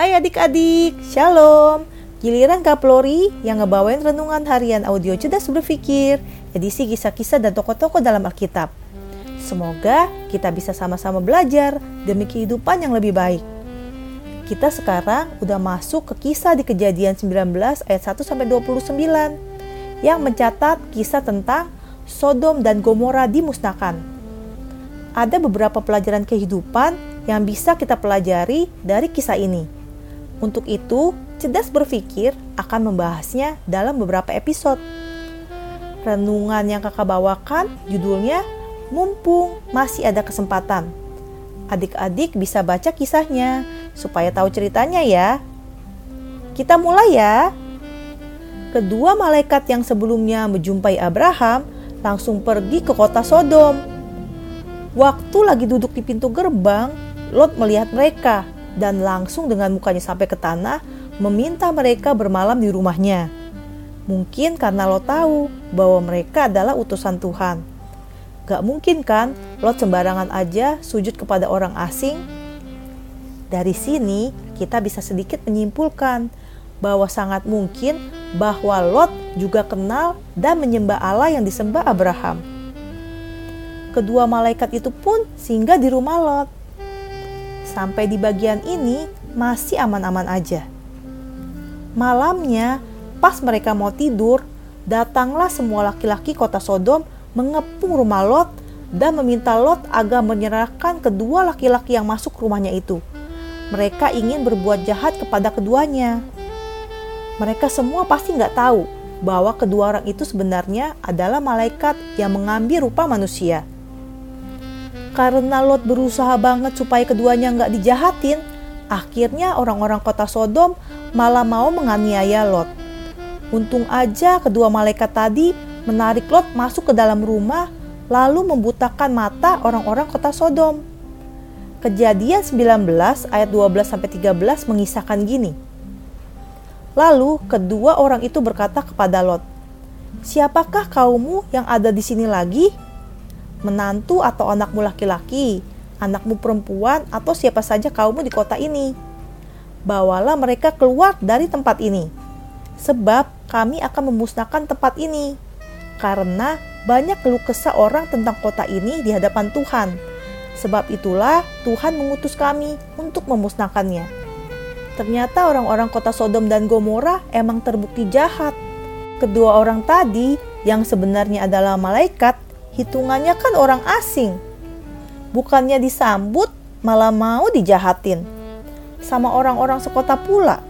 Hai adik-adik, Shalom. Giliran Kak Flori yang ngebawain renungan harian audio cerdas berpikir, edisi kisah-kisah dan tokoh-tokoh dalam Alkitab. Semoga kita bisa sama-sama belajar demi kehidupan yang lebih baik. Kita sekarang udah masuk ke kisah di kejadian 19 ayat 1 sampai 29 yang mencatat kisah tentang Sodom dan Gomora dimusnahkan. Ada beberapa pelajaran kehidupan yang bisa kita pelajari dari kisah ini. Untuk itu, cerdas berpikir akan membahasnya dalam beberapa episode. Renungan yang kakak bawakan judulnya Mumpung Masih Ada Kesempatan. Adik-adik bisa baca kisahnya supaya tahu ceritanya ya. Kita mulai ya. Kedua malaikat yang sebelumnya menjumpai Abraham langsung pergi ke kota Sodom. Waktu lagi duduk di pintu gerbang, Lot melihat mereka dan langsung dengan mukanya sampai ke tanah meminta mereka bermalam di rumahnya. Mungkin karena Lot tahu bahwa mereka adalah utusan Tuhan. Gak mungkin kan Lot sembarangan aja sujud kepada orang asing? Dari sini kita bisa sedikit menyimpulkan bahwa sangat mungkin bahwa Lot juga kenal dan menyembah Allah yang disembah Abraham. Kedua malaikat itu pun singgah di rumah Lot. Sampai di bagian ini masih aman-aman aja. Malamnya, pas mereka mau tidur, datanglah semua laki-laki kota Sodom mengepung rumah Lot dan meminta Lot agar menyerahkan kedua laki-laki yang masuk rumahnya itu. Mereka ingin berbuat jahat kepada keduanya. Mereka semua pasti nggak tahu bahwa kedua orang itu sebenarnya adalah malaikat yang mengambil rupa manusia. Karena Lot berusaha banget supaya keduanya nggak dijahatin, akhirnya orang-orang kota Sodom malah mau menganiaya Lot. Untung aja kedua malaikat tadi menarik Lot masuk ke dalam rumah lalu membutakan mata orang-orang kota Sodom. Kejadian 19 ayat 12 sampai 13 mengisahkan gini. Lalu kedua orang itu berkata kepada Lot, "Siapakah kaummu yang ada di sini lagi?" Menantu atau anakmu laki-laki, anakmu perempuan, atau siapa saja kaummu di kota ini. Bawalah mereka keluar dari tempat ini, sebab kami akan memusnahkan tempat ini, karena banyak keluh kesah orang tentang kota ini di hadapan Tuhan. Sebab itulah Tuhan mengutus kami untuk memusnahkannya. Ternyata orang-orang kota Sodom dan Gomora emang terbukti jahat. Kedua orang tadi yang sebenarnya adalah malaikat hitungannya kan orang asing. Bukannya disambut, malah mau dijahatin. Sama orang-orang sekota pula.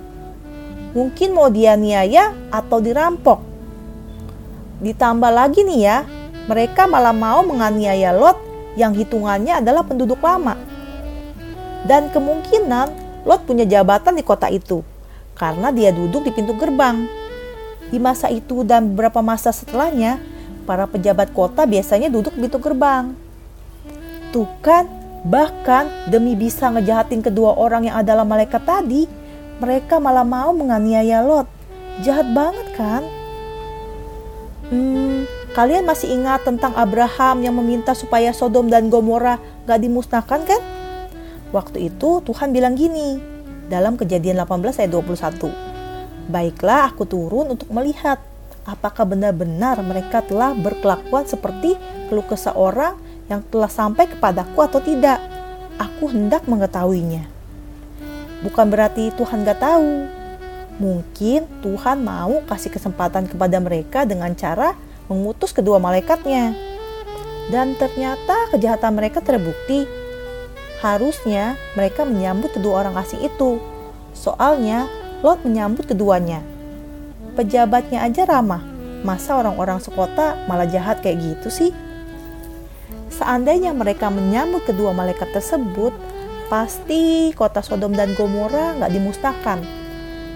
Mungkin mau dianiaya atau dirampok. Ditambah lagi nih ya, mereka malah mau menganiaya Lot yang hitungannya adalah penduduk lama. Dan kemungkinan Lot punya jabatan di kota itu karena dia duduk di pintu gerbang. Di masa itu dan beberapa masa setelahnya, para pejabat kota biasanya duduk di pintu gerbang. Tuh kan, bahkan demi bisa ngejahatin kedua orang yang adalah malaikat tadi, mereka malah mau menganiaya Lot. Jahat banget kan? Hmm, kalian masih ingat tentang Abraham yang meminta supaya Sodom dan Gomora gak dimusnahkan kan? Waktu itu Tuhan bilang gini, dalam kejadian 18 ayat 21. Baiklah aku turun untuk melihat apakah benar-benar mereka telah berkelakuan seperti keluh kesah orang yang telah sampai kepadaku atau tidak. Aku hendak mengetahuinya. Bukan berarti Tuhan gak tahu. Mungkin Tuhan mau kasih kesempatan kepada mereka dengan cara mengutus kedua malaikatnya. Dan ternyata kejahatan mereka terbukti. Harusnya mereka menyambut kedua orang asing itu. Soalnya Lot menyambut keduanya pejabatnya aja ramah. Masa orang-orang sekota malah jahat kayak gitu sih? Seandainya mereka menyambut kedua malaikat tersebut, pasti kota Sodom dan Gomora nggak dimusnahkan.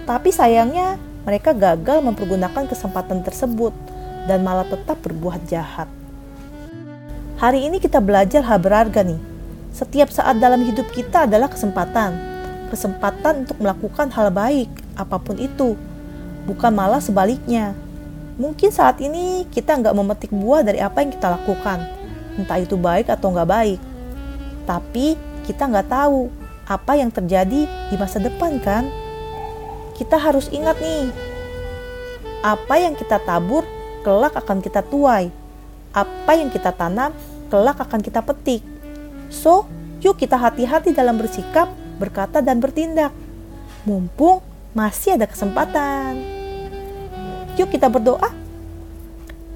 Tapi sayangnya mereka gagal mempergunakan kesempatan tersebut dan malah tetap berbuat jahat. Hari ini kita belajar hal berharga nih. Setiap saat dalam hidup kita adalah kesempatan. Kesempatan untuk melakukan hal baik, apa pun itu bukan malah sebaliknya. Mungkin saat ini kita nggak memetik buah dari apa yang kita lakukan, entah itu baik atau nggak baik. Tapi kita nggak tahu apa yang terjadi di masa depan kan? Kita harus ingat nih, apa yang kita tabur kelak akan kita tuai. Apa yang kita tanam kelak akan kita petik. So, yuk kita hati-hati dalam bersikap, berkata, dan bertindak. Mumpung masih ada kesempatan. Yuk kita berdoa.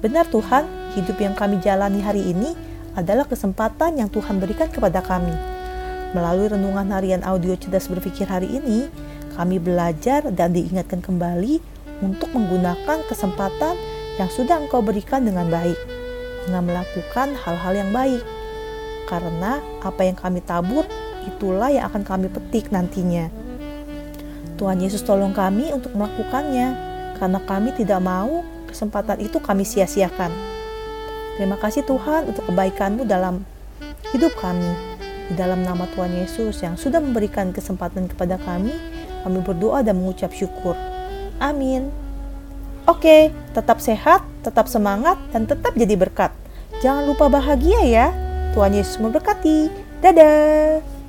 Benar Tuhan, hidup yang kami jalani hari ini adalah kesempatan yang Tuhan berikan kepada kami. Melalui renungan harian audio cerdas berpikir hari ini, kami belajar dan diingatkan kembali untuk menggunakan kesempatan yang sudah Engkau berikan dengan baik, dengan melakukan hal-hal yang baik. Karena apa yang kami tabur, itulah yang akan kami petik nantinya. Tuhan Yesus tolong kami untuk melakukannya, karena kami tidak mau kesempatan itu kami sia-siakan. Terima kasih Tuhan untuk kebaikan-Mu dalam hidup kami. Di dalam nama Tuhan Yesus yang sudah memberikan kesempatan kepada kami, kami berdoa dan mengucap syukur. Amin. Oke, tetap sehat, tetap semangat, dan tetap jadi berkat. Jangan lupa bahagia ya. Tuhan Yesus memberkati. Dadah.